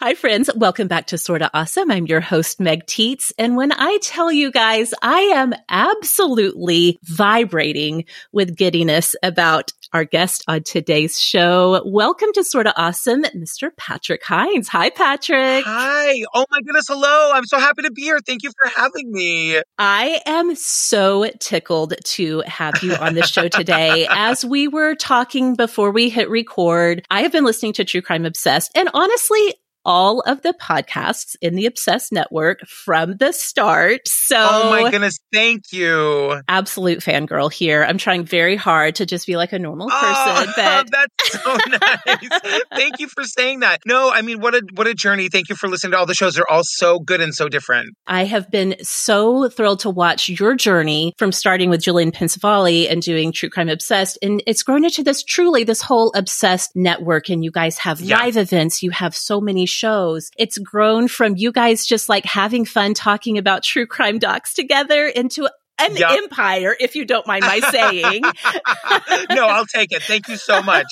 Hi, friends. Welcome back to Sorta Awesome. I'm your host, Meg Tietz. And when I tell you guys, I am absolutely vibrating with giddiness about our guest on today's show. Welcome to Sorta Awesome, Mr. Patrick Hinds. Hi, Patrick. Hi. Oh my goodness. Hello. I'm so happy to be here. Thank you for having me. I am so tickled to have you on the show today. As we were talking before we hit record, I have been listening to True Crime Obsessed and honestly, all of the podcasts in the Obsessed Network from the start. So, oh my goodness, thank you. Absolute fangirl here. I'm trying very hard to just be like a normal person. Oh, but that's so nice. thank you for saying that. No, I mean, what a what a journey. Thank you for listening to all the shows. They're all so good and so different. I have been so thrilled to watch your journey from starting with Jillian Pensavalle and doing True Crime Obsessed, and it's grown into this truly this whole obsessed network. And you guys have yeah. live events. You have so many shows. It's grown from you guys just like having fun talking about true crime docs together into an yep. empire, if you don't mind my saying. no, I'll take it. Thank you so much.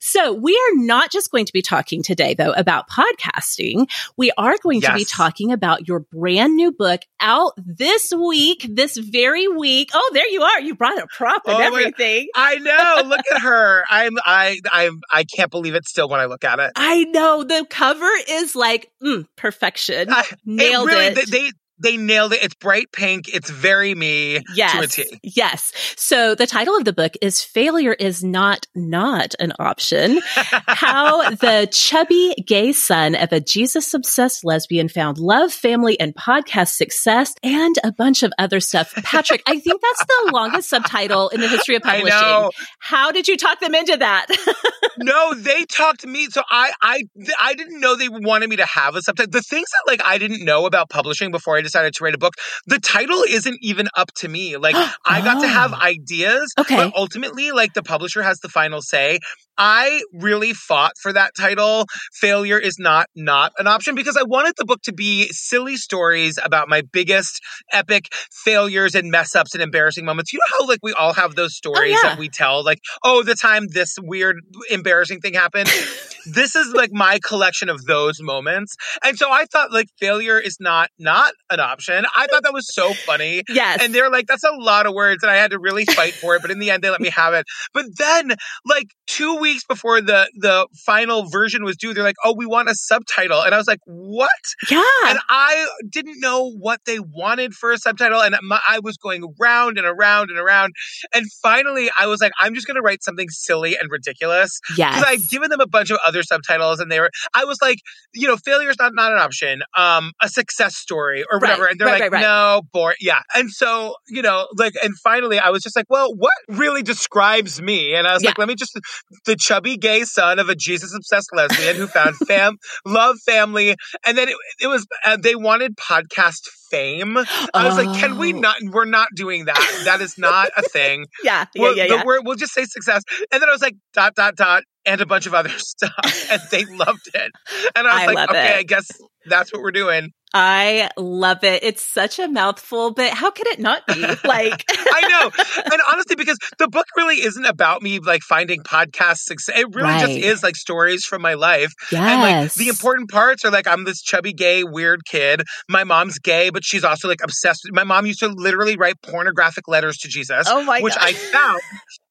So, we are not just going to be talking today, though, about podcasting. We are going yes. to be talking about your brand new book out this week, this very week. Oh, there you are. You brought a prop and oh, everything. I know. Look at her. I'm, I, I'm, I can't believe it still when I look at it. I know. The cover is like mm, perfection. I, Nailed it. Really, it. They, they nailed it. It's bright pink. It's very me yes, Yes. So the title of the book is Failure is Not Not an Option. How the chubby gay son of a Jesus obsessed lesbian found love, family, and podcast success and a bunch of other stuff. Patrick, I think that's the longest subtitle in the history of publishing. How did you talk them into that? no, they talked me. So I, I, I didn't know they wanted me to have a subtitle. The things that like I didn't know about publishing before I decided to write a book, the title isn't even up to me. Like I got to have oh. ideas, okay. but ultimately, like the publisher has the final say. I really fought for that title. Failure is not not an option because I wanted the book to be silly stories about my biggest epic failures and mess ups and embarrassing moments. You know how like we all have those oh, stories oh, yeah. that we tell like, "Oh, the time this weird embarrassing thing happened." this is like my collection of those moments. And so I thought like failure is not not an option. I thought that was so funny. Yes. And they're like that's a lot of words and I had to really fight for it, but in the end they let me have it. But then like 2 weeks before the the final version was due, they're like, "Oh, we want a subtitle," and I was like, "What?" Yeah, and I didn't know what they wanted for a subtitle, and my, I was going around and around and around, and finally, I was like, "I'm just going to write something silly and ridiculous." Yeah, because I'd given them a bunch of other subtitles, and they were, I was like, you know, failure is not not an option, um, a success story or whatever, right, and they're right, like, right, "No, boring." Yeah, and so you know, like, and finally, I was just like, "Well, what really describes me?" And I was yeah. like, "Let me just the chubby." gay son of a Jesus obsessed lesbian who found fam, love, family, and then it, it was uh, they wanted podcast fame. I was like, can we oh. not? We're not doing that. That is not a thing. yeah, yeah, yeah. yeah. we will just say success. And then I was like, dot dot dot, and a bunch of other stuff, and they loved it. And I was I like, okay, it. I guess that's what we're doing. I love it. It's such a mouthful, but how could it not be? Like, I know. And honestly, because the book really isn't about me like finding podcast success. It really right. just is like stories from my life. Yes. And like the important parts are like I'm this chubby, gay, weird kid. My mom's gay, but she's also like obsessed. With, my mom used to literally write pornographic letters to Jesus. Oh my Which God. I found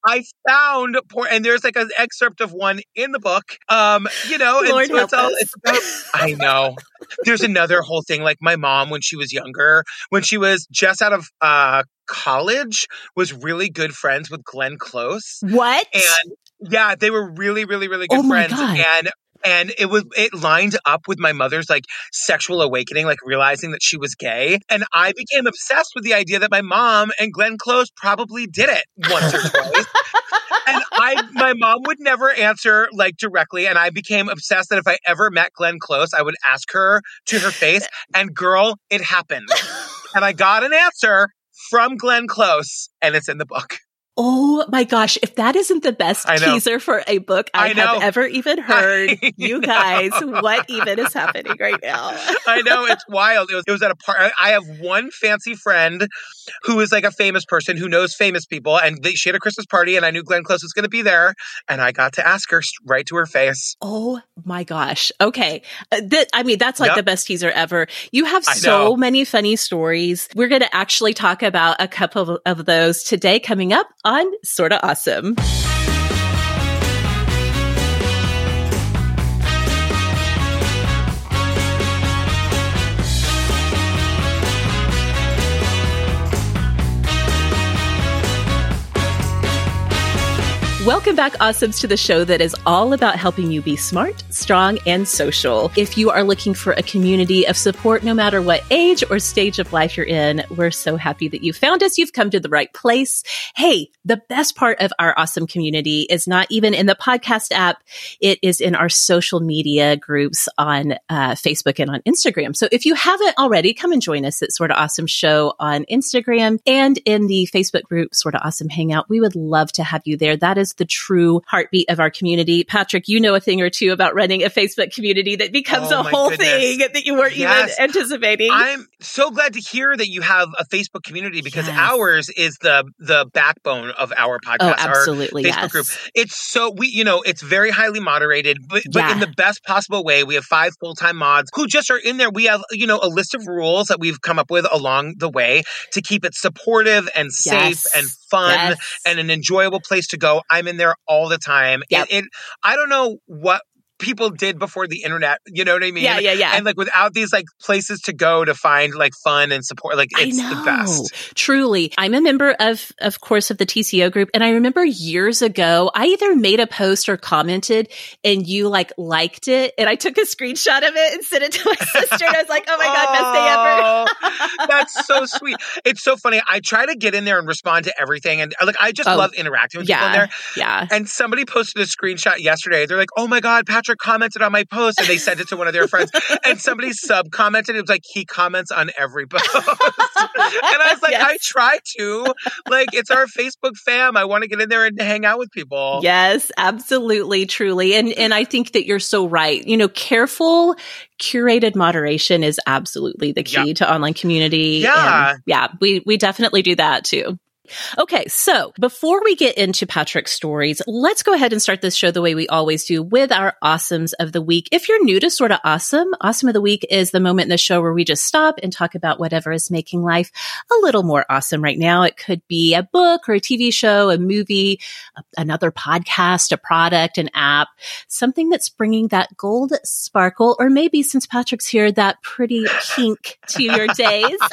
I found poor, and there's like an excerpt of one in the book. Um, you know, Lord so it's all, us. it's about, I know. There's another whole thing like my mom when she was younger, when she was just out of uh college, was really good friends with Glenn Close. What? And yeah, they were really, really, really good Oh my friends. God. And and it was it lined up with my mother's like sexual awakening, like realizing that she was gay. And I became obsessed with the idea that my mom and Glenn Close probably did it once or twice. and I my mom would never answer like directly. And I became obsessed that if I ever met Glenn Close, I would ask her to her face. And girl, it happened. and I got an answer from Glenn Close, and it's in the book. Oh my gosh, if that isn't the best teaser for a book I, I have ever even heard, you guys, what even is happening right now? I know it's wild. It was, it was at a part. I have one fancy friend who is like a famous person who knows famous people, and they, she had a Christmas party, and I knew Glenn Close was going to be there, and I got to ask her right to her face. Oh my gosh. Okay. Uh, th- I mean, that's like Yep. the best teaser ever. You have so many funny stories. We're going to actually talk about a couple of, of those today coming up on Sorta Awesome. Welcome back, Awesomes, to the show that is all about helping you be smart, strong, and social. If you are looking for a community of support, no matter what age or stage of life you're in, we're so happy that you found us. You've come to the right place. Hey, the best part of our awesome community is not even in the podcast app. It is in our social media groups on uh, Facebook and on Instagram. So if you haven't already, come and join us at Sorta Awesome Show on Instagram and in the Facebook group Sorta Awesome Hangout. We would love to have you there. That is the true heartbeat of our community. Patrick, you know a thing or two about running a Facebook community that becomes Oh a whole goodness. thing that you weren't Yes. even anticipating. I'm so glad to hear that you have a Facebook community because Yes. ours is the the backbone of our oh, podcast. oh, our absolutely. Facebook yes. group. It's so we, you know, it's very highly moderated, but but Yeah. in the best possible way. We have five full time mods who just are in there. We have, you know, a list of rules that we've come up with along the way to keep it supportive and safe Yes. and fun Yes. and an enjoyable place to go. I'm in there all the time. Yep. It, it I don't know what people did before the internet. You know what I mean? yeah, yeah, yeah. And like without these like places to go to find like fun and support, like it's the best. Truly. I'm a member of, of course, of the TCO group. And I remember years ago, I either made a post or commented and you like liked it. And I took a screenshot of it and sent it to my sister. And I was like, oh my God, best day ever. That's so sweet. It's so funny. I try to get in there and respond to everything, and like I just Oh, love interacting with people in there. Yeah. And somebody posted a screenshot yesterday. They're like, "Oh my god, Patrick commented on my post," and they sent it to one of their friends. And somebody sub commented. It was like he comments on every post, and I was like, Yes. "I try to. Like, it's our Facebook fam. I want to get in there and hang out with people." Yes, absolutely, truly. And and I think that you're so right. You know, careful curated moderation is absolutely the key to online community. Yeah. And yeah, we we definitely do that too. Okay, so before we get into Patrick's stories, let's go ahead and start this show the way we always do with our awesomes of the week. If you're new to Sorta Awesome, awesome of the week is the moment in the show where we just stop and talk about whatever is making life a little more awesome right now. It could be a book or a TV show, a movie, another podcast, a product, an app, something that's bringing that gold sparkle, or maybe since Patrick's here, that pretty pink to your days.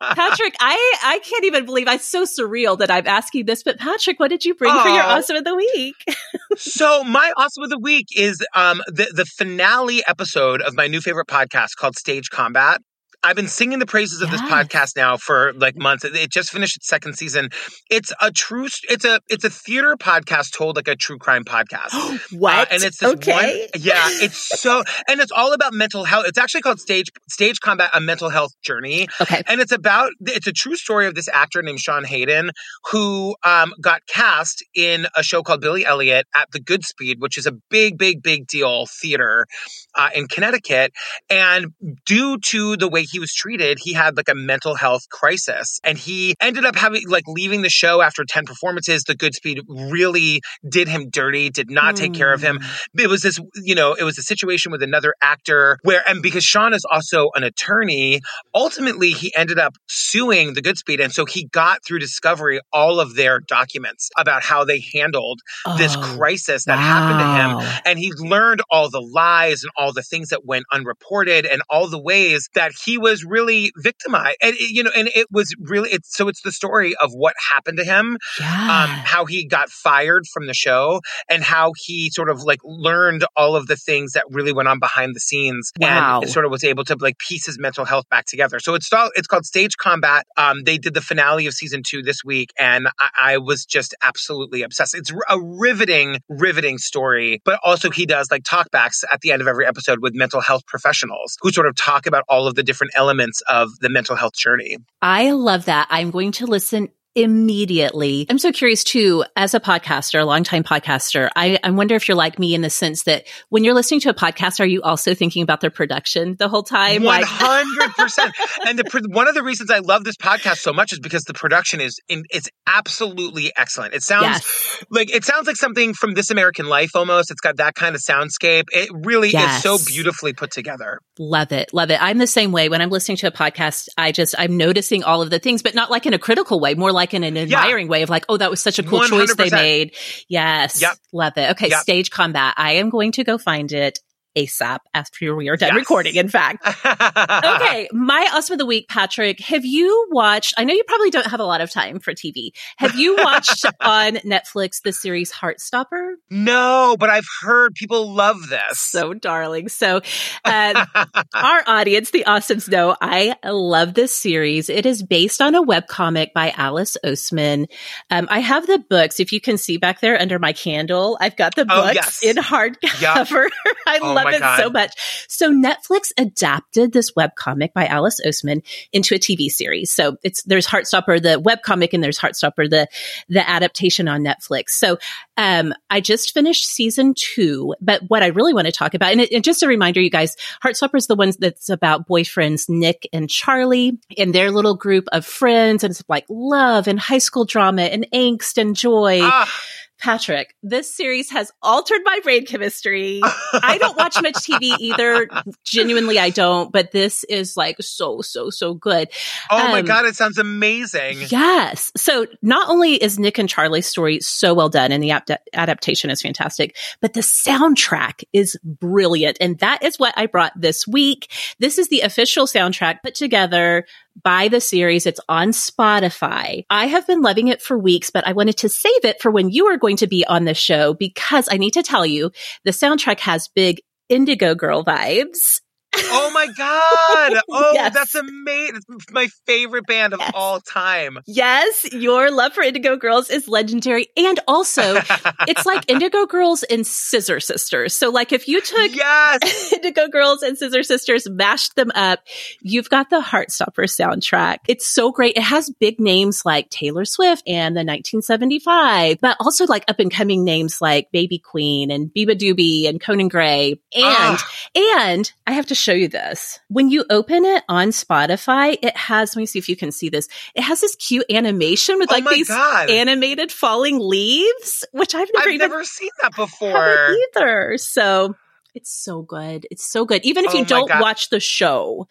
Patrick, I, I can't even believe it's so surreal that I'm asking this, but Patrick, what did you bring for your awesome of the week? so my awesome of the week is um the the finale episode of my new favorite podcast called Stage Combat. I've been singing the praises of this podcast now for like months. It- just finished its second season. It's a true. It's a it's a theater podcast told like a true crime podcast. what? Uh, and it's this okay. one, yeah, it's so, and it's all about mental health. It's actually called Stage Stage Combat: A Mental Health Journey, Okay. and it's about it's a true story of this actor named Sean Hayden who um, got cast in a show called Billy Elliot at the Goodspeed, which is a big, big, big deal theater uh, in Connecticut, and due to the way he was treated, he had like a mental health crisis and he ended up having like leaving the show after 10 performances. The Goodspeed really did him dirty, did not mm. take care of him. Hmm. It was this, you know, it was a situation with another actor where, and because Sean is also an attorney, ultimately he ended up suing the Goodspeed. And so he got through discovery all of their documents about how they handled oh, this crisis that wow. happened to him. And he learned all the lies and all the things that went unreported and all the ways that he was really victimized. And, you know, and it was really, it's so it's the story of what happened to him, um, yeah. um, how he got fired from the show and how he sort of like learned all of the things that really went on behind the scenes wow. and sort of was able to like piece his mental health back together. So it's, it's called Stage Combat. Um, they did the finale of season two this week and I, I was just absolutely obsessed. It's a riveting, riveting story, but also he does like talkbacks at the end of every episode with mental health professionals who sort of talk about all of the different elements of the mental health journey. I love that. I'm going to listen immediately. I'm so curious too, as a podcaster, a longtime podcaster, I, I wonder if you're like me in the sense that when you're listening to a podcast, are you also thinking about their production the whole time? 100%. and the, one of the reasons I love this podcast so much is because the production is, in, it's absolutely excellent. It sounds yes. like, it sounds like something from This American Life almost. It's got that kind of soundscape. It really yes. is so beautifully put together. Love it. Love it. I'm the same way. When I'm listening to a podcast, I just, I'm noticing all of the things, but not like in a critical way, more like like in an admiring yeah. way of like, oh, that was such a cool 100%. choice they made. Yes. Yep. Love it. Okay. Yep. Stage combat. I am going to go find it ASAP after we are done yes. recording, in fact. okay. My awesome of the week, Patrick, have you watched, I know you probably don't have a lot of time for TV. Have you watched on Netflix the series Heartstopper? No, but I've heard people love this. So darling. So, uh, our audience, the awesomes know I love this series. It is based on a webcomic by Alice Oseman. Um, I have the books. If you can see back there under my candle, I've got the oh, books oh, yes. in hardcover. Yep. I oh, love so much. So Netflix adapted this web comic by Alice Oseman into a TV series. So it's there's Heartstopper, the web comic, and there's Heartstopper, the the adaptation on Netflix. So um, I just finished season two, but what I really want to talk about, and, it, and just a reminder, you guys, Heartstopper is the one that's about boyfriends Nick and Charlie and their little group of friends, and it's like love and high school drama and angst and joy. Ah Patrick, this series has altered my brain chemistry. I don't watch much TV either. Genuinely, I don't, but this is like so, so, so good. Oh um, my God, it sounds amazing. Yes. So not only is Nick and Charlie's story so well done and the ap- adaptation is fantastic, but the soundtrack is brilliant. And that is what I brought this week. This is the official soundtrack put together buy the series. It's on Spotify. I have been loving it for weeks, but I wanted to save it for when you are going to be on the show because I need to tell you the soundtrack has big Indigo Girl vibes. Oh my god! Oh, yes. that's amazing! It's my favorite band of yes. all time. Yes, your love for Indigo Girls is legendary, and also it's like Indigo Girls and Scissor Sisters. So, like, if you took yes! Indigo Girls and Scissor Sisters, mashed them up, you've got the Heartstopper soundtrack. It's so great. It has big names like Taylor Swift and the 1975, but also like up and coming names like Baby Queen and beabadoobee and Conan Gray, and and I have to show you this. When you open it on Spotify, it has, let me see if you can see this. It has this cute animation with oh like these God. animated falling leaves, which I've never, I've never seen that before either. So it's so good. It's so good. Even if oh you don't God. watch the show,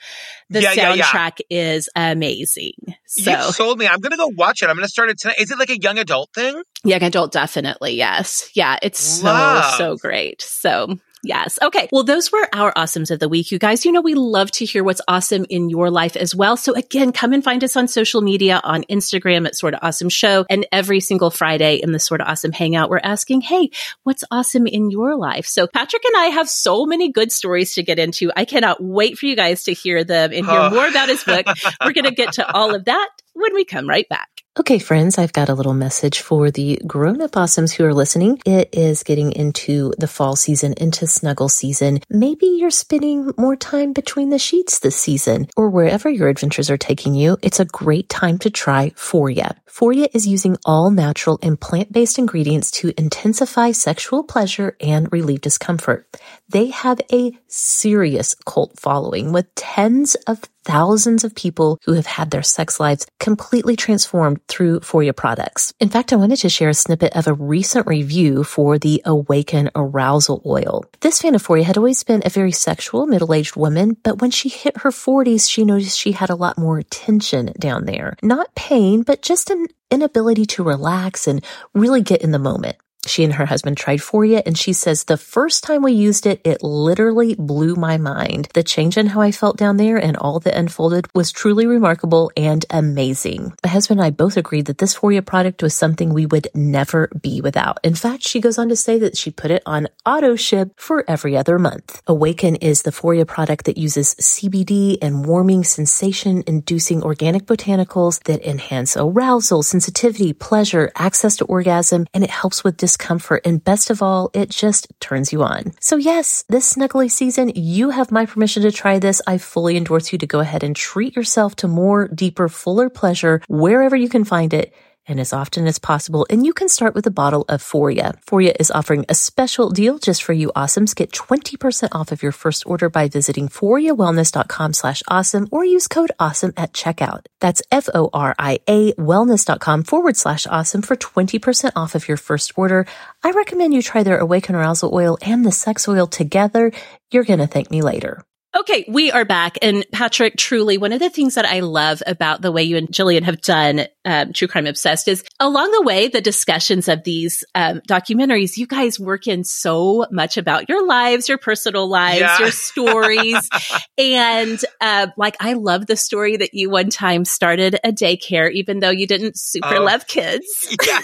the yeah, soundtrack yeah, yeah. is amazing. So you sold me. I'm gonna go watch it. I'm gonna start it tonight. Is it like a young adult thing? Young adult, definitely. Yes. Yeah. It's Love. so so great. So Yes. Okay. Well, those were our awesomes of the week. You guys, you know, we love to hear what's awesome in your life as well. So again, come and find us on social media on Instagram at Sorta Awesome Show. And every single Friday in the Sorta Awesome Hangout, we're asking, Hey, what's awesome in your life? So Patrick and I have so many good stories to get into. I cannot wait for you guys to hear them and hear oh. more about his book. We're going to get to all of that when we come right back. Okay, friends, I've got a little message for the grown up awesomes who are listening. It is getting into the fall season, into snuggle season. Maybe you're spending more time between the sheets this season or wherever your adventures are taking you. It's a great time to try Foria. Foria is using all natural and plant-based ingredients to intensify sexual pleasure and relieve discomfort. They have a serious cult following with tens of thousands of people who have had their sex lives completely transformed through Foria products. In fact, I wanted to share a snippet of a recent review for the Awaken Arousal Oil. This fan of Foria had always been a very sexual middle-aged woman, but when she hit her 40s, she noticed she had a lot more tension down there. Not pain, but just an inability to relax and really get in the moment. She and her husband tried Foria and she says the first time we used it, it literally blew my mind. The change in how I felt down there and all that unfolded was truly remarkable and amazing. My husband and I both agreed that this Foria product was something we would never be without. In fact, she goes on to say that she put it on auto ship for every other month. Awaken is the Foria product that uses CBD and warming sensation inducing organic botanicals that enhance arousal, sensitivity, pleasure, access to orgasm, and it helps with discomfort, and best of all, it just turns you on. So yes, this snuggly season, you have my permission to try this. I fully endorse you to go ahead and treat yourself to more, deeper, fuller pleasure wherever you can find it and as often as possible. And you can start with a bottle of Foria. Foria is offering a special deal just for you awesomes. Get 20% off of your first order by visiting foriawellness.com slash awesome or use code awesome at checkout. That's F-O-R-I-A wellness.com forward slash awesome for 20% off of your first order. I recommend you try their Awaken Arousal Oil and the Sex Oil together. You're going to thank me later. Okay, we are back. And Patrick, truly, one of the things that I love about the way you and Jillian have done um, True Crime Obsessed is along the way, the discussions of these um, documentaries, you guys work in so much about your lives, your personal lives, yeah. your stories. and uh, like, I love the story that you one time started a daycare, even though you didn't super oh, love kids. Yes.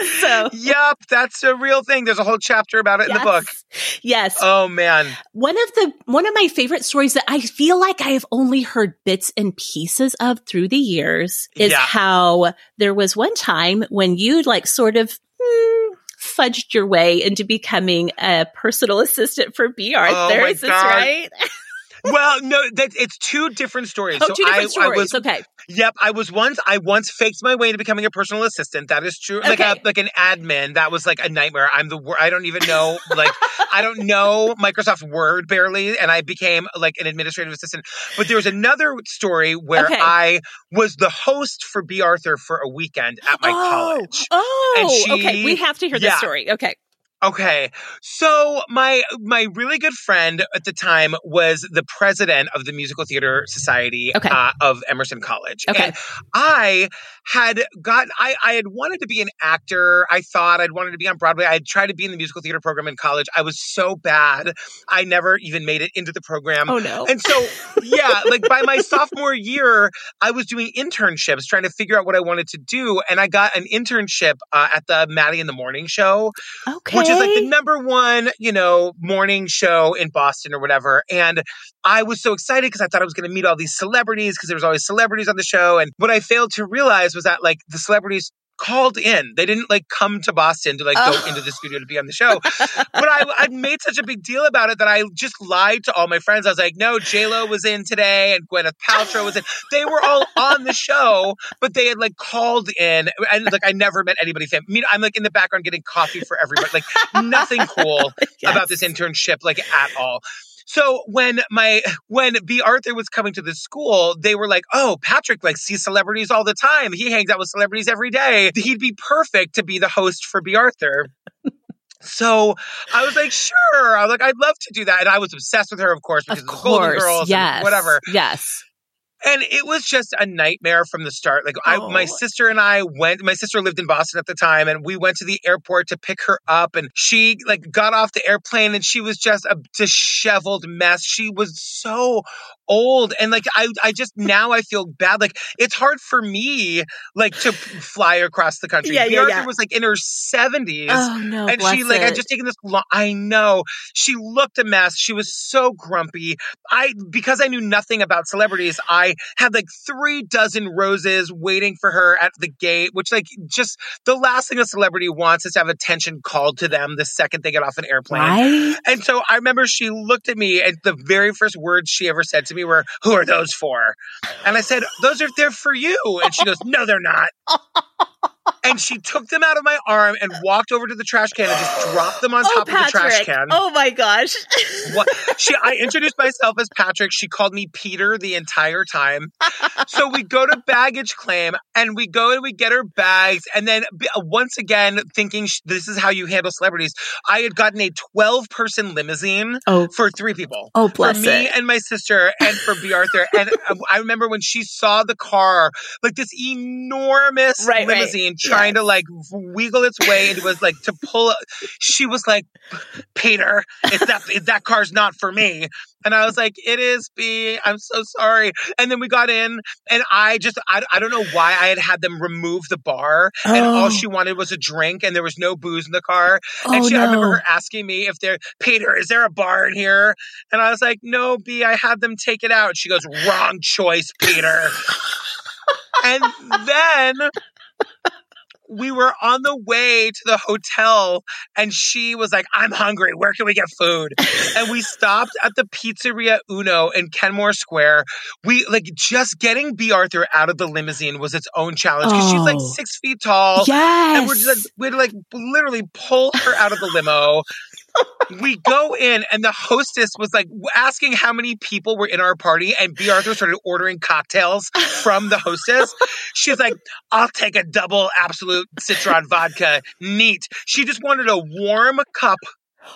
so, yep, that's a real thing. There's a whole chapter about it yes. in the book. Yes. Oh, man. One of the one of my favorite stories that I feel like I have only heard bits and pieces of through the years is yeah. how there was one time when you like sort of hmm, fudged your way into becoming a personal assistant for Arthur. Oh is this right? well, no, that it's two different stories. Oh, so two different I, stories. I was, okay. Yep, I was once I once faked my way into becoming a personal assistant. That is true. Okay. Like a, like an admin. That was like a nightmare. I'm the I don't even know like I don't know Microsoft Word barely and I became like an administrative assistant. But there was another story where okay. I was the host for Bea Arthur for a weekend at my oh. college. Oh, she, okay. We have to hear yeah. this story. Okay. Okay. So my my really good friend at the time was the president of the Musical Theater Society okay. uh, of Emerson College. Okay. And I had got I, I had wanted to be an actor. I thought I'd wanted to be on Broadway. I had tried to be in the musical theater program in college. I was so bad. I never even made it into the program. Oh no. And so yeah, like by my sophomore year, I was doing internships trying to figure out what I wanted to do. And I got an internship uh, at the Matty in the Morning show. Okay which is like the number one, you know, morning show in Boston or whatever. And I was so excited because I thought I was going to meet all these celebrities because there was always celebrities on the show. And what I failed to realize was that like the celebrities called in. They didn't like come to Boston to like oh. go into the studio to be on the show. but I, I made such a big deal about it that I just lied to all my friends. I was like, no, J Lo was in today and Gwyneth Paltrow was in. They were all on the show, but they had like called in, and like I never met anybody. Fam- I mean, I'm like in the background getting coffee for everybody. Like nothing cool yes. about this internship, like at all. So when my when Bea Arthur was coming to the school, they were like, "Oh, Patrick like sees celebrities all the time. He hangs out with celebrities every day. He'd be perfect to be the host for Bea Arthur." So I was like, sure. I was like, I'd love to do that. And I was obsessed with her, of course, because of, of the Golden Girls yes, whatever. Yes. And it was just a nightmare from the start. Like oh. I, my oh. sister and I went, my sister lived in Boston at the time and we went to the airport to pick her up and she like got off the airplane and she was just a disheveled mess. She was so old and like I I just now I feel bad like it's hard for me like to fly across the country. Yeah, yeah, yeah. was like in her 70s. Oh no. And she like it. I just taken this long I know. She looked a mess. She was so grumpy. I because I knew nothing about celebrities, I had like 3 dozen roses waiting for her at the gate, which like just the last thing a celebrity wants is to have attention called to them the second they get off an airplane. Right? And so I remember she looked at me and the very first words she ever said to me were, Who are those for? And I said, Those are there for you. And she goes, No, they're not. and she took them out of my arm and walked over to the trash can and just dropped them on Oh, top of the trash can. Oh my gosh. What she I introduced myself as Patrick. She called me Peter the entire time. so we go to baggage claim and we go and we get her bags. And then uh, once again, thinking sh- this is how you handle celebrities, I had gotten a 12 person limousine Oh, for three people. oh, bless For me it. and my sister and for Bea Arthur. And um, I remember when she saw the car, like this enormous Right, right. Trying to like wiggle its way and it was like to pull, she was like, Peter, it's that, that car's not for me. And I was like, it is B. I'm so sorry. And then we got in and I just, I, I don't know why I had had them remove the bar and all Oh. she wanted was a drink and there was no booze in the car. And Oh she, I remember her asking me if there, Peter, is there a bar in here? And I was like, no, B, I had them take it out. She goes, wrong choice, Peter. and then we were on the way to the hotel and she was like, I'm hungry. Where can we get food? and we stopped at the Pizzeria Uno in Kenmore Square. We like just getting Bea Arthur out of the limousine was its own challenge because she's like Oh. six feet tall. yes. And we're just, we'd like literally pull her out of the limo. We go in, and the hostess was like asking how many people were in our party, and Bea Arthur started ordering cocktails from the hostess. She's like, I'll take a double Absolut Citron vodka. Neat. She just wanted a warm cup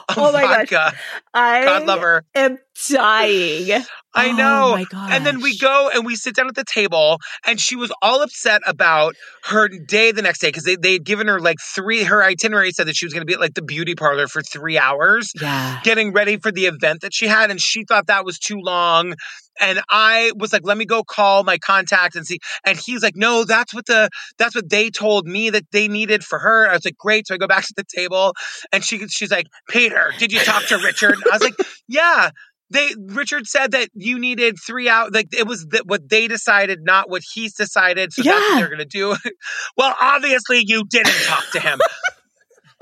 of Oh my gosh. vodka. I God love her. am dying. I Oh know. And then we go and we sit down at the table, and she was all upset about her day the next day because they they had given her like three. Her itinerary said that she was going to be at like the beauty parlor for three hours, Yeah. getting ready for the event that she had, and she thought that was too long. And I was like, "Let me go call my contact and see." And he's like, "No, that's what the that's what they told me that they needed for her." I was like, "Great." So I go back to the table, and she she's like, "Peter, did you talk to Richard?" I was like, "Yeah." They Richard said that you needed three out. Like it was that what they decided, not what he's decided. So that's what they're gonna do. well, obviously you didn't talk to him.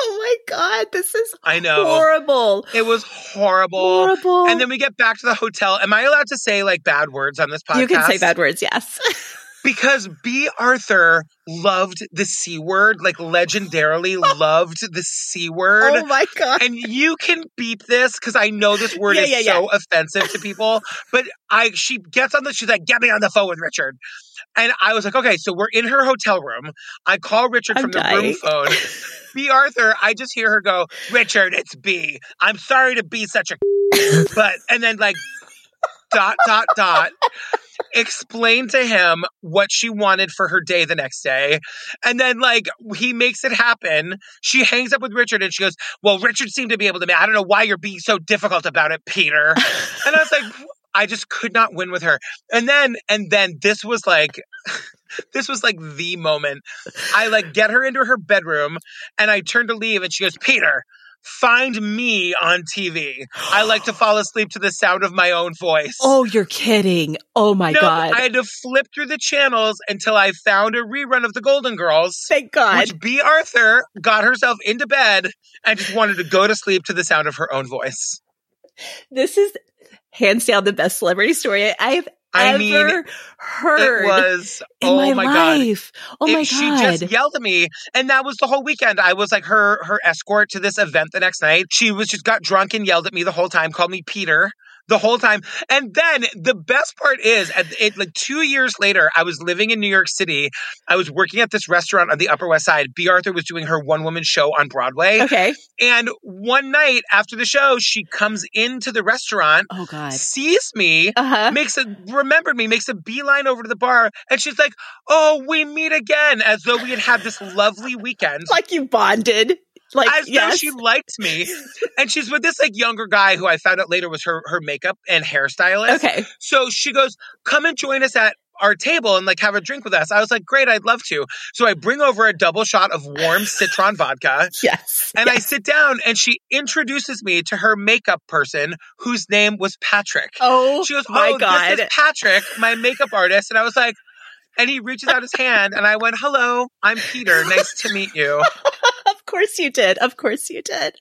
Oh my god, this is I know horrible. it was horrible. Horrible. And then we get back to the hotel. Am I allowed to say like bad words on this podcast? you can say bad words, yes. because Bea Arthur loved the c word, like legendarily loved the c word. oh my god. and you can beep this because I know this word Yeah, is yeah, so offensive to people. But I, she gets on the, she's like, "Get me on the phone with Richard," and I was like, "Okay." So we're in her hotel room. I call Richard I'm from the room phone. Bea Arthur, I just hear her go, "Richard, it's B. I'm sorry to be such a, but," and then like, dot dot dot. Explain to him what she wanted for her day the next day. And then, like, he makes it happen. She hangs up with Richard and she goes, Well, Richard seemed to be able to. Make. I don't know why you're being so difficult about it, Peter. and I was like, I just could not win with her. And then, and then this was like, this was like the moment. I like get her into her bedroom and I turn to leave and she goes, Peter, find me on TV. I like to fall asleep to the sound of my own voice. Oh, you're kidding. Oh my No, god. I had to flip through the channels until I found a rerun of the Golden Girls. Thank God. Which Bea Arthur got herself into bed and just wanted to go to sleep to the sound of her own voice. this is hands down the best celebrity story I've I ever mean, heard It was, in oh my, my, God. life. Oh It- my god! She just yelled at me, and that was the whole weekend. I was like her her escort to this event the next night. She was just got drunk and yelled at me the whole time, called me Peter the whole time. And then the best part is, at it like two years later, I was living in New York City. I was working at this restaurant on the Upper West Side. Bea Arthur was doing her one woman show on Broadway, okay. and one night after the show, she comes into the restaurant, Oh god. sees me. Uh-huh. Makes a remembered me, makes a beeline over to the bar, and she's like, "Oh, we meet again," as though we had had this lovely weekend. Like you bonded. Like as though she liked me, and she's with this like younger guy who I found out later was her her makeup and hairstylist. okay. So she goes, "Come and join us at our table and like have a drink with us." I was like, "Great, I'd love to." So I bring over a double shot of warm citron vodka. Yes. And I sit down and she introduces me to her makeup person whose name was Patrick. Oh She goes, my "Oh, god. this is Patrick, my makeup artist," and I was like, and he reaches out his hand, and I went, "Hello, I'm Peter. Nice to meet you." of course you did. Of course you did.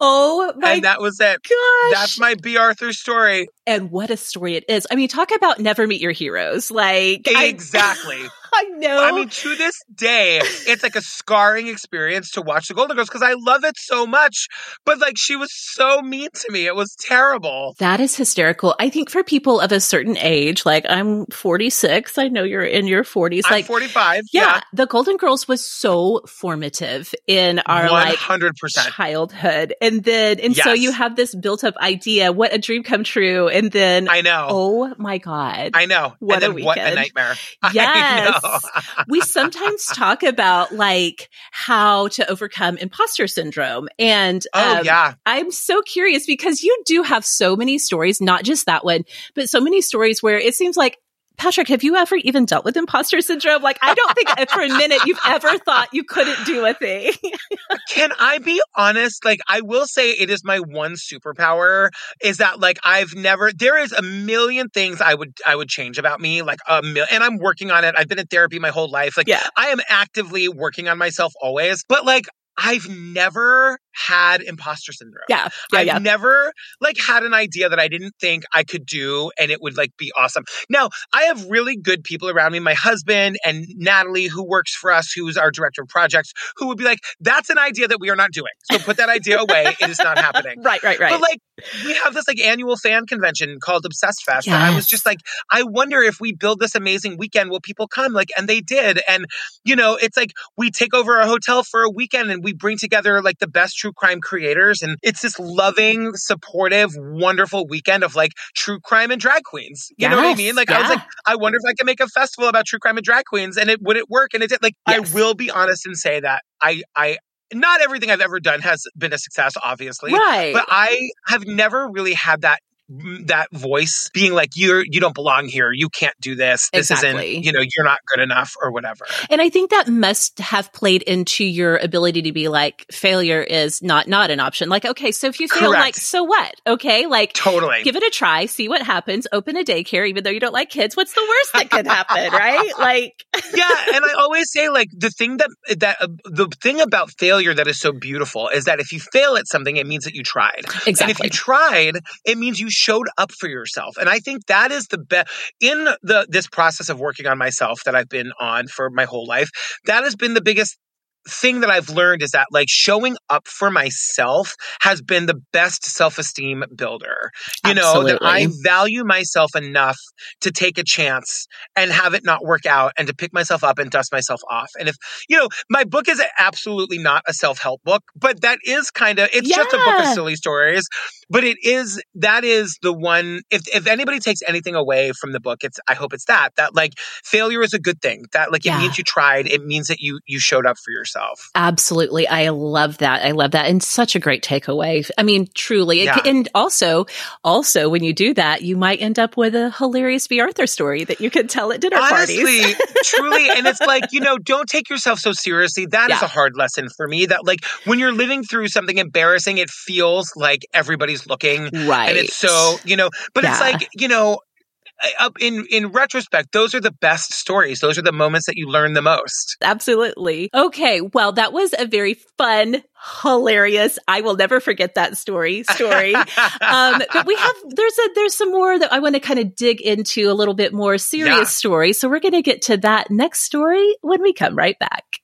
Oh my And that was it. gosh. That's my Bea Arthur story. and what a story it is. I mean, talk about never meet your heroes. Like Exactly. I, know. I mean, to this day, it's like a scarring experience to watch the Golden Girls because I love it so much. But like, she was so mean to me. It was terrible. that is hysterical. I think for people of a certain age, like I'm 46, I know you're in your 40s. I'm like, 45. yeah, Yeah. the Golden Girls was so formative in our like 100%. childhood. And then, and so you have this built up idea, what a dream come true. And then, I know. oh my God. I know. What and a then what a nightmare. Yes. We sometimes talk about like how to overcome imposter syndrome. And oh, um, yeah. I'm so curious because you do have so many stories, not just that one, but so many stories where it seems like Patrick, have you ever even dealt with imposter syndrome? Like, I don't think for a minute you've ever thought you couldn't do a thing. Can I be honest? Like, I will say it is my one superpower is that like I've never there is a million things I would I would change about me, like a mil and I'm working on it. I've been in therapy my whole life. Like Yeah. I am actively working on myself always. But like I've never had imposter syndrome. yeah. Yeah. I've Yeah. never like had an idea that I didn't think I could do and it would like be awesome. Now, I have really good people around me, my husband and Natalie who works for us, who's our director of projects, who would be like, that's an idea that we are not doing. So put that idea away. It is not happening. Right. Right. Right. But like we have this like annual fan convention called Obsessed Fest. And I was just like, I wonder if we build this amazing weekend, will people come? Like, and they did. And you know, it's like we take over a hotel for a weekend and we bring together like the best true crime creators. And it's this loving, supportive, wonderful weekend of like true crime and drag queens. You know what I mean? Like I was like, I wonder if I can make a festival about true crime and drag queens and it would it work? And it did like Yes. I will be honest and say that I I not everything I've ever done has been a success, obviously. right. But I have never really had that that voice being like you're you don't belong here you can't do this this Exactly. isn't you know you're not good enough or whatever And I think that must have played into your ability to be like, failure is not not an option. Like, okay, so if you feel Correct. like, so what? Okay, like totally give it a try, see what happens, open a daycare, even though you don't like kids. What's the worst that could happen, right? Like, yeah and i always say like the thing that that uh, the thing about failure that is so beautiful is that if you fail at something it means that you tried exactly and if you tried it means you showed up for yourself. And i think that is the best in the this process of working on myself that i've been on for my whole life that has been the biggest thing that I've learned is that like showing up for myself has been the best self-esteem builder. You know, that I value myself enough to take a chance and have it not work out and to pick myself up and dust myself off. And if, you know, my book is absolutely not a self-help book, but that is kind of it's just a book of silly stories, but it is that is the one if if anybody takes anything away from the book, it's I hope it's that that like failure is a good thing. That like Yeah. it means you tried, it means that you you showed up for yourself. Absolutely. I love that. I love that. And such a great takeaway. I mean, truly. Yeah. And also, also when you do that, you might end up with a hilarious Bea Arthur story that you can tell at dinner Honestly, parties. truly. And it's like, you know, don't take yourself so seriously. That is Yeah. a hard lesson for me. That, like, when you're living through something embarrassing, it feels like everybody's looking. right. And it's so, you know, but it's like, you know, in in retrospect those are the best stories those are the moments that you learn the most Absolutely. Okay. Well, that was a very fun, hilarious. I will never forget that story. Story. um, but we have there's a there's some more that I want to kind of dig into a little bit more serious Yeah. story. So we're going to get to that next story when we come right back.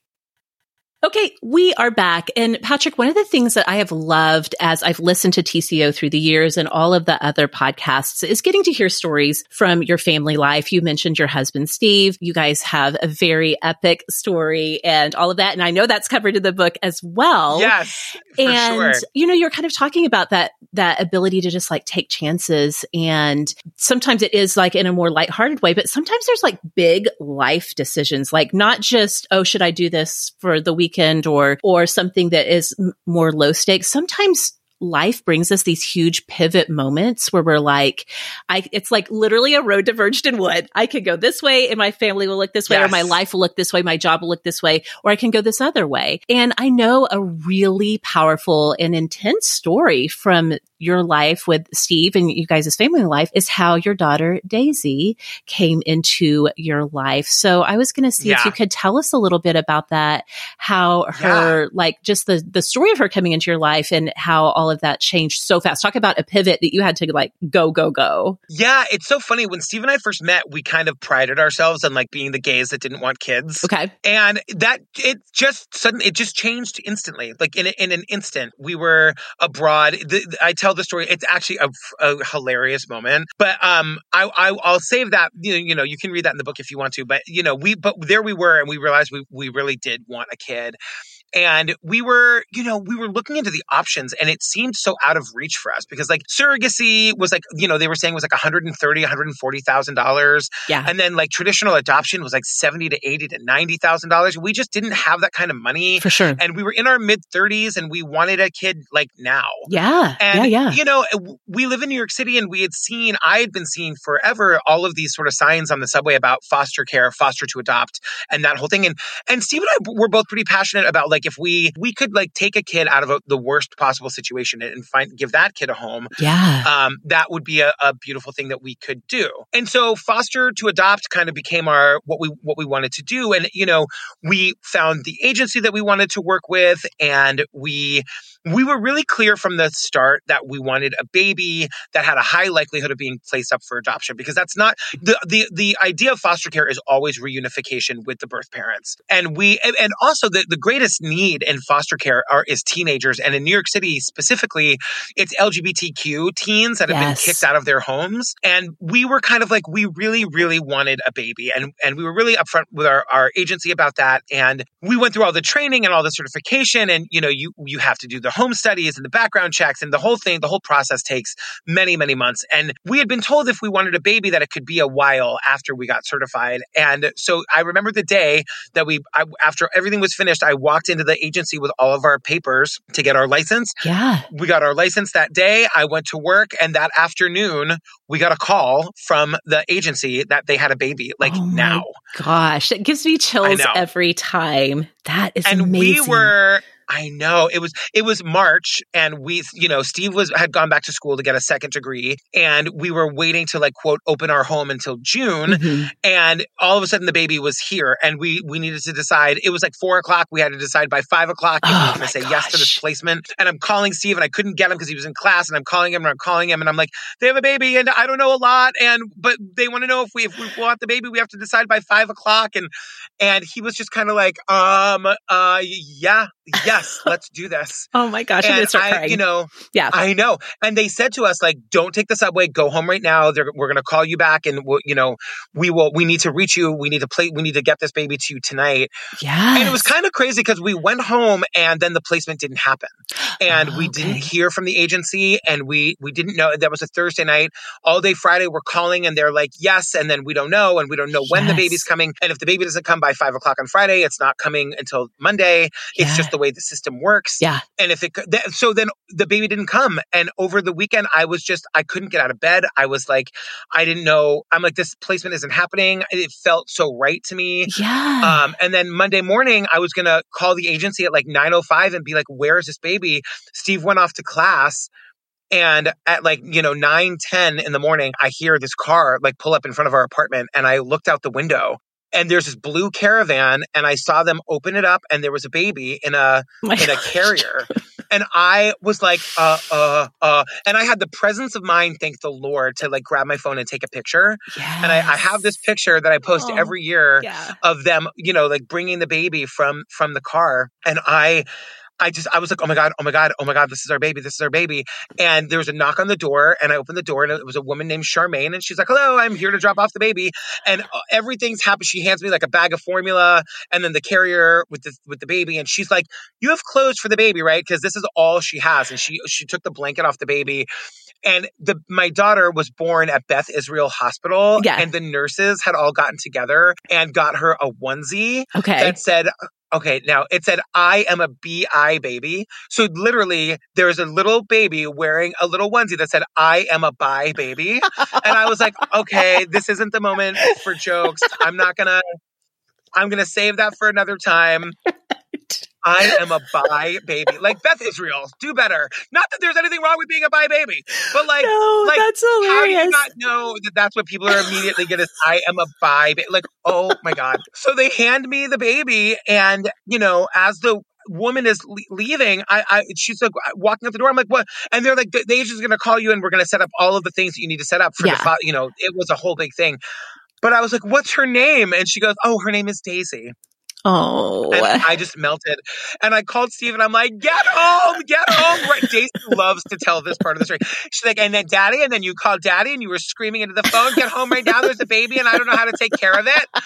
Okay, we are back. And Patrick, one of the things that I have loved as I've listened to TCO through the years and all of the other podcasts is getting to hear stories from your family life. You mentioned your husband, Steve. You guys have a very epic story and all of that. And I know that's covered in the book as well. yes for and sure you know, you're kind of talking about that that ability to just like take chances and sometimes it is like in a more lighthearted way, but sometimes there's like big life decisions, like not just, oh, should I do this for the weekend or or something that is more low stakes. Sometimes life brings us these huge pivot moments where we're like, I, it's like literally a road diverged in wood. I could go this way and my family will look this way or my life will look this way. My job will look this way, or I can go this other way. And I know a really powerful and intense story from your life with Steve and you guys' family life is how your daughter Daisy came into your life. So I was going to see yeah. if you could tell us a little bit about that, how her, yeah. like just the, the story of her coming into your life and how all of that changed so fast. Talk about a pivot that you had to like go, go, go. Yeah. It's so funny. When Steve and I first met, we kind of prided ourselves on like being the gays that didn't want kids. Okay. And that, it just suddenly, it just changed instantly. Like in, in an instant, we were abroad. The, I tell the story. It's actually a, a hilarious moment, but um, I, I will save that. You know, you know, you can read that in the book if you want to. But you know, we but there we were, and we realized we we really did want a kid, and we were, you know, we were looking into the options and it seemed so out of reach for us because like surrogacy was like, you know, they were saying was like 130, 140,000 dollars. Yeah. And then like traditional adoption was like 70 to 80 to 90,000 dollars. We just didn't have that kind of money. For sure. And we were in our mid 30s and we wanted a kid like now. Yeah. And, yeah, yeah. you know, we live in New York City and we had seen, I had been seeing forever all of these sort of signs on the subway about foster care, foster to adopt, and that whole thing. And, and Steve and I were both pretty passionate about like, if we we could like take a kid out of a, the worst possible situation and find give that kid a home yeah. um, that would be a, a, beautiful thing that we could do. And so foster to adopt kind of became our what we what we wanted to do. And you know we found the agency that we wanted to work with and we we were really clear from the start that we wanted a baby that had a high likelihood of being placed up for adoption because that's not the the the idea of foster care is always reunification with the birth parents. And we and also the, the greatest need in foster care are is teenagers. And in New York City specifically it's LGBTQ teens that have yes. been kicked out of their homes. And we were kind of like we really really wanted a baby. And and we were really upfront with our, our agency about that. And we went through all the training and all the certification. And you know you you have to do the home studies and the background checks and the whole thing, the whole process takes many, many months. And we had been told if we wanted a baby that it could be a while after we got certified. And so I remember the day that we, I, after everything was finished, I walked into the agency with all of our papers to get our license. Yeah. We got our license that day. I went to work and that afternoon we got a call from the agency that they had a baby like oh now. Gosh, it gives me chills every time. That is and amazing. we were I know it was it was March and we you know Steve was had gone back to school to get a second degree and we were waiting to like quote open our home until June mm-hmm. and all of a sudden the baby was here and we we needed to decide it was like four o'clock we had to decide by five o'clock if oh we were going to say gosh. yes to this placement and I'm calling Steve and I couldn't get him because he was in class and I'm calling him and I'm calling him and I'm like they have a baby and I don't know a lot and but they want to know if we if we want the baby we have to decide by five o'clock and and he was just kind of like um uh yeah, yeah yes, let's do this. Oh my gosh, and I, crying. you know, yeah, I know. And they said to us like, don't take the subway, go home right now. They're, we're going to call you back, and we'll, you know, we will. We need to reach you. We need to play. We need to get this baby to you tonight. Yeah, and it was kind of crazy because we went home, and then the placement didn't happen, and oh, we didn't hear from the agency, and we we didn't know that was a Thursday night. All day Friday, we're calling, and they're like, yes, and then we don't know, and we don't know yes. when the baby's coming, and if the baby doesn't come by five o'clock on Friday, it's not coming until Monday. It's just the way the system works. Yeah. And if it, so then the baby didn't come. And over the weekend, I was just, I couldn't get out of bed. I was like, I didn't know. I'm like, this placement isn't happening. It felt so right to me. Yeah. Um, and then Monday morning, I was going to call the agency at like 9.05 and be like, where is this baby? Steve went off to class. And at like, you know, 9, 10 in the morning, I hear this car like pull up in front of our apartment. And I looked out the window and there's this blue caravan and I saw them open it up and there was a baby in a oh in a carrier. and I was like, uh, uh, uh, and I had the presence of mind, thank the Lord, to like grab my phone and take a picture. Yes. And I, I, have this picture that I post oh, every year yeah. of them, you know, like bringing the baby from from the car. And I, I just, I was like, oh my God, oh my God, oh my God, this is our baby, this is our baby. And there was a knock on the door, and I opened the door, and it was a woman named Charmaine, and she's like, hello, I'm here to drop off the baby. And uh, everything's happened. She hands me like a bag of formula, and then the carrier with the with the baby, and she's like, you have clothes for the baby, right? Because this is all she has. And she she took the blanket off the baby. And the my daughter was born at Beth Israel Hospital, yeah. and the nurses had all gotten together and got her a onesie okay. that said Okay, now it said, I am a BI baby. So literally, there was a little baby wearing a little onesie that said, I am a bi baby. and I was like, okay, this isn't the moment for jokes. I'm not to, I'm to save that for another time. I am a bi baby. Like Beth Israel, do better. Not that there's anything wrong with being a bi baby, but like, no, like that's hilarious. how do you not know that that's what people are immediately going to? say? I am a bi. Ba-. Like, oh my god. So they hand me the baby, and you know, as the woman is leaving, I, I, she's like uh, walking out the door. I'm like, what? And they're like, the, the agent's going to call you, and we're going to set up all of the things that you need to set up for Yeah. the, you know, it was a whole big thing. But I was like, what's her name? And she goes, oh, her name is Daisy. Oh, And I just melted. And I called Steve and I'm like, get home, get home. Right. Daisy loves to tell this part of the story. She's like, and then daddy, and then you called daddy and you were screaming into the phone, get home right now. There's a baby and I don't know how to take care of it.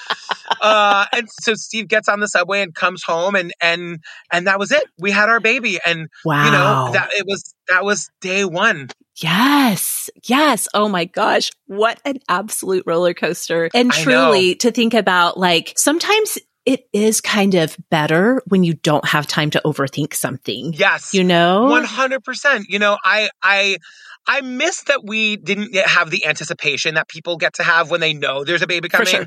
Uh, and so Steve gets on the subway and comes home and, and, and that was it. We had our baby. And, wow. you know, that it was, that was day one. Yes. Yes. Oh my gosh. What an absolute roller coaster. And truly to think about like sometimes it is kind of better when you don't have time to overthink something. Yes. You know? One hundred percent. You know, I I I miss that we didn't have the anticipation that people get to have when they know there's a baby coming. sure.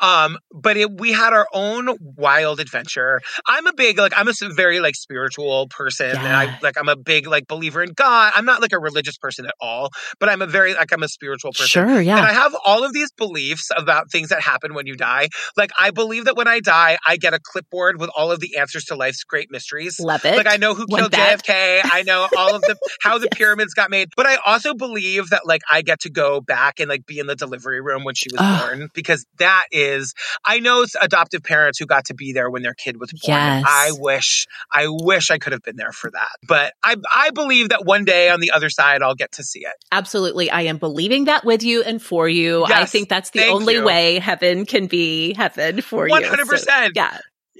Um, but it, we had our own wild adventure. I'm a big like I'm a very like spiritual person, and I Yeah. like I'm a big like believer in God. I'm not like a religious person at all, but I'm a very like I'm a spiritual person. Sure. yeah. And I have all of these beliefs about things that happen when you die. Like I believe that when I die, I get a clipboard with all of the answers to life's great mysteries. Love it. Like I know who killed that. JFK. I know all of the how the pyramids got made. But I also believe that like I get to go back and like be in the delivery room when she was Ugh. born because that is I know adoptive parents who got to be there when their kid was born. Yes. I wish I wish I could have been there for that. But I I believe that one day on the other side I'll get to see it. Absolutely. I am believing that with you and for you. I think that's the only you. way heaven can be heaven for you. 100%. So, yeah.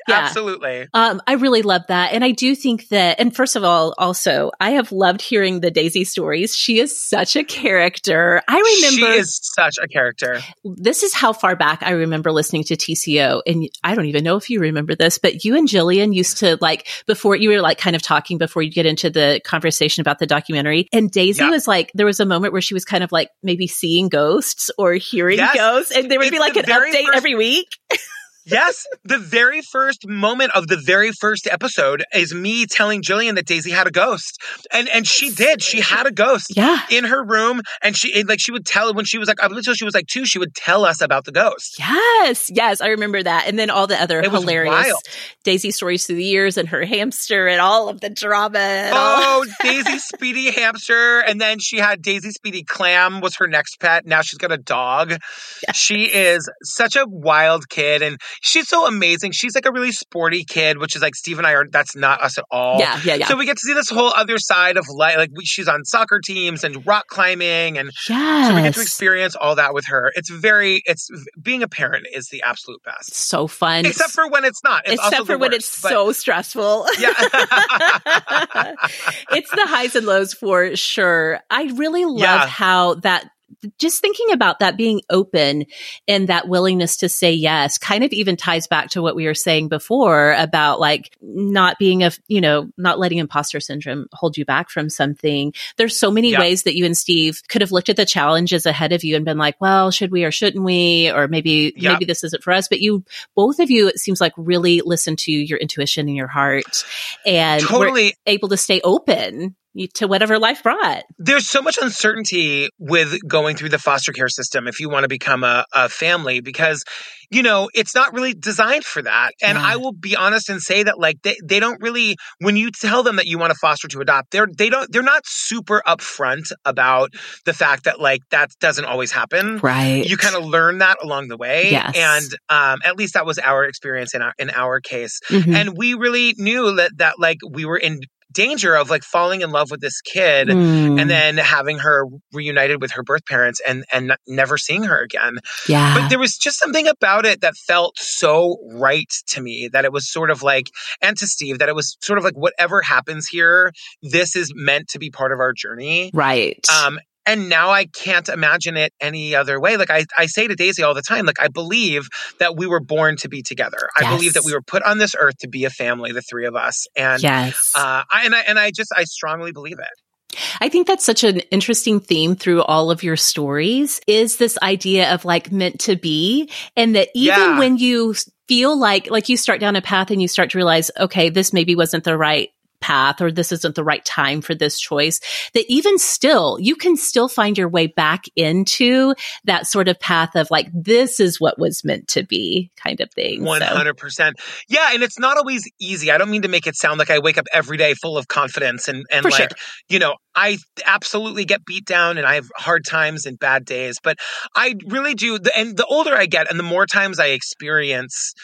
Yeah. Absolutely. Um, I really love that. And I do think that, and first of all, also, I have loved hearing the Daisy stories. She is such a character. I remember she is such a character. this is how far back I remember listening to TCO. And I don't even know if you remember this, but you and Jillian used to like, before you were like kind of talking before you get into the conversation about the documentary. And Daisy Yeah. was like, there was a moment where she was kind of like maybe seeing ghosts or hearing Yes. ghosts. And there would It's be like an update first- every week. Yes, the very first moment of the very first episode is me telling Jillian that Daisy had a ghost, and and she did. She had a ghost Yeah. in her room, and she and, like she would tell when she was like up until she was like two, she would tell us about the ghost. Yes, yes, I remember that. And then all the other It hilarious. Daisy stories through the years and her hamster and all of the drama. Oh, Daisy Speedy hamster, and then she had Daisy Speedy clam was her next pet. Now she's got a dog. She is such a wild kid, and she's so amazing. She's like a really sporty kid, which is like Steve and I are. That's not us at all. Yeah, yeah, yeah. So we get to see this whole other side of life. Like we, she's on soccer teams and rock climbing, and yes. so we get to experience all that with her. It's very. It's being a parent is the absolute best. so fun. Except for when it's not. It's except for when worst, it's but- so stressful. Yeah. it's the highs and lows for sure. I really love Yeah. how that just thinking about that being open and that willingness to say yes kind of even ties back to what we were saying before about like not being a, you know, not letting imposter syndrome hold you back from something. There's so many Yeah. ways that you and Steve could have looked at the challenges ahead of you and been like, well, should we or shouldn't we? Or maybe, Yeah. maybe this isn't for us. But you, both of you, it seems like really listen to your intuition and your heart and were totally. able to stay open to whatever life brought. There's so much uncertainty with going through the foster care system if you want to become a, a family because, you know, it's not really designed for that. And Yeah. I will be honest and say that like they, they don't really when you tell them that you want to foster to adopt, they're they don't they're not super upfront about the fact that like that doesn't always happen. Right. You kind of learn that along the way. Yes. And um, at least that was our experience in our in our case. Mhm. And we really knew that that like we were in danger of like falling in love with this kid Mm. and then having her reunited with her birth parents and and never seeing her again yeah. but there was just something about it that felt so right to me that it was sort of like and to steve that it was sort of like whatever happens here this is meant to be part of our journey right. um and now I can't imagine it any other way. Like I, I say to Daisy all the time, like I believe that we were born to be together. I believe that we were put on this earth to be a family, the three of us. And yes. uh, I, and I and I just I strongly believe it. I think that's such an interesting theme through all of your stories is this idea of like meant to be and that even Yeah. when you feel like, like you start down a path and you start to realize, okay, this maybe wasn't the right path or this isn't the right time for this choice, that even still, you can still find your way back into that sort of path of like, this is what was meant to be kind of thing. 100%. So. Yeah. And it's not always easy. I don't mean to make it sound like I wake up every day full of confidence and, and for like, sure. you know, I absolutely get beat down and I have hard times and bad days, but I really do. And the older I get and the more times I experience,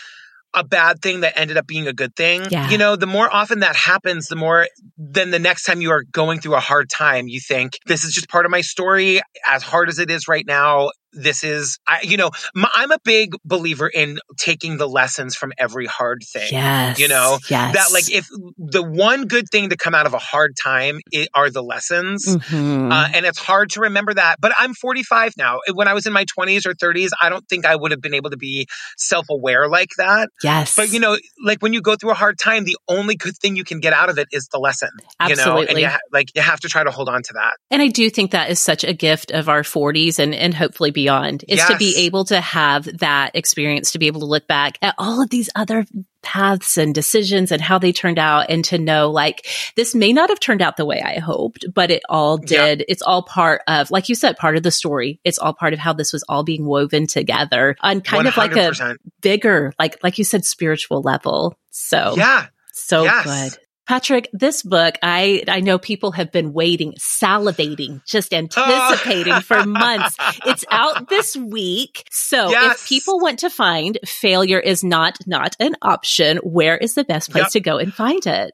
a bad thing that ended up being a good thing. Yeah. You know, the more often that happens, the more then the next time you are going through a hard time, you think, this is just part of my story. As hard as it is right now, this is I, you know my, i'm a big believer in taking the lessons from every hard thing yes you know yes. that like if the one good thing to come out of a hard time it, are the lessons mm-hmm. uh, and it's hard to remember that but i'm 45 now when i was in my 20s or 30s i don't think i would have been able to be self-aware like that yes but you know like when you go through a hard time the only good thing you can get out of it is the lesson Absolutely. you know and you ha- like you have to try to hold on to that and i do think that is such a gift of our 40s and and hopefully beyond is yes. to be able to have that experience, to be able to look back at all of these other paths and decisions and how they turned out and to know like this may not have turned out the way I hoped, but it all did. Yeah. It's all part of, like you said, part of the story. It's all part of how this was all being woven together on kind 100%. of like a bigger, like, like you said, spiritual level. So yeah. So yes. good. Patrick, this book, I, I know people have been waiting, salivating, just anticipating oh. for months. It's out this week. So yes. if people want to find failure is not, not an option, where is the best place yep. to go and find it?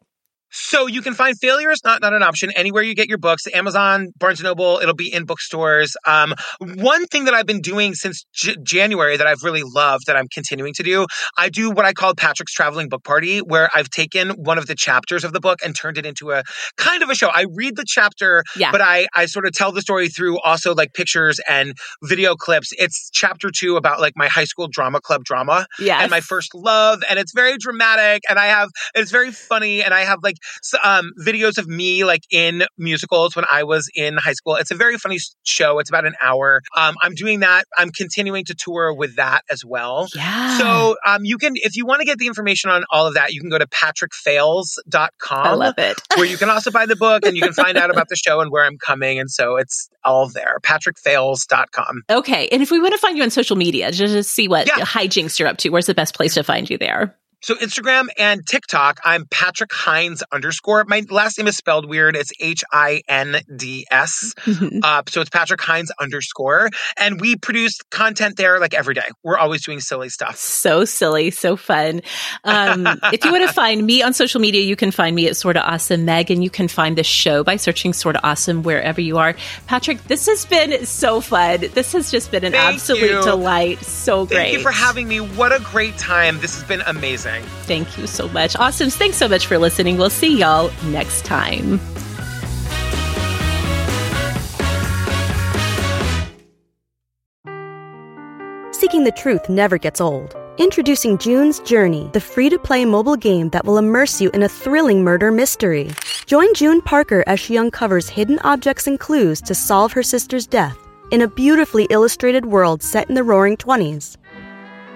So you can find Failure is Not Not an Option anywhere you get your books, Amazon, Barnes & Noble, it'll be in bookstores. Um, one thing that I've been doing since J- January that I've really loved that I'm continuing to do, I do what I call Patrick's Traveling Book Party, where I've taken one of the chapters of the book and turned it into a kind of a show. I read the chapter, yeah. but I, I sort of tell the story through also like pictures and video clips. It's chapter two about like my high school drama club drama yes. and my first love. And it's very dramatic and I have, it's very funny and I have like um, videos of me like in musicals when I was in high school. It's a very funny show. It's about an hour. Um, I'm doing that. I'm continuing to tour with that as well. Yeah. So um, you can, if you want to get the information on all of that, you can go to patrickfails.com. I love it. where you can also buy the book and you can find out about the show and where I'm coming. And so it's all there. patrickfails.com. Okay. And if we want to find you on social media, just to see what Yeah. hijinks you're up to, where's the best place to find you there? So Instagram and TikTok, I'm Patrick Hinds underscore. My last name is spelled weird. It's H I N D S. Mm-hmm. Uh, so it's Patrick Hinds underscore. And we produce content there like every day. We're always doing silly stuff. So silly, so fun. Um, if you want to find me on social media, you can find me at Sorta Awesome Meg, and you can find the show by searching Sorta Awesome wherever you are. Patrick, this has been so fun. This has just been an Thank absolute you. delight. So great. Thank you for having me. What a great time. This has been amazing. Thank you so much. Awesome. Thanks so much for listening. We'll see y'all next time. Seeking the truth never gets old. Introducing June's Journey, the free to play mobile game that will immerse you in a thrilling murder mystery. Join June Parker as she uncovers hidden objects and clues to solve her sister's death in a beautifully illustrated world set in the roaring 20s.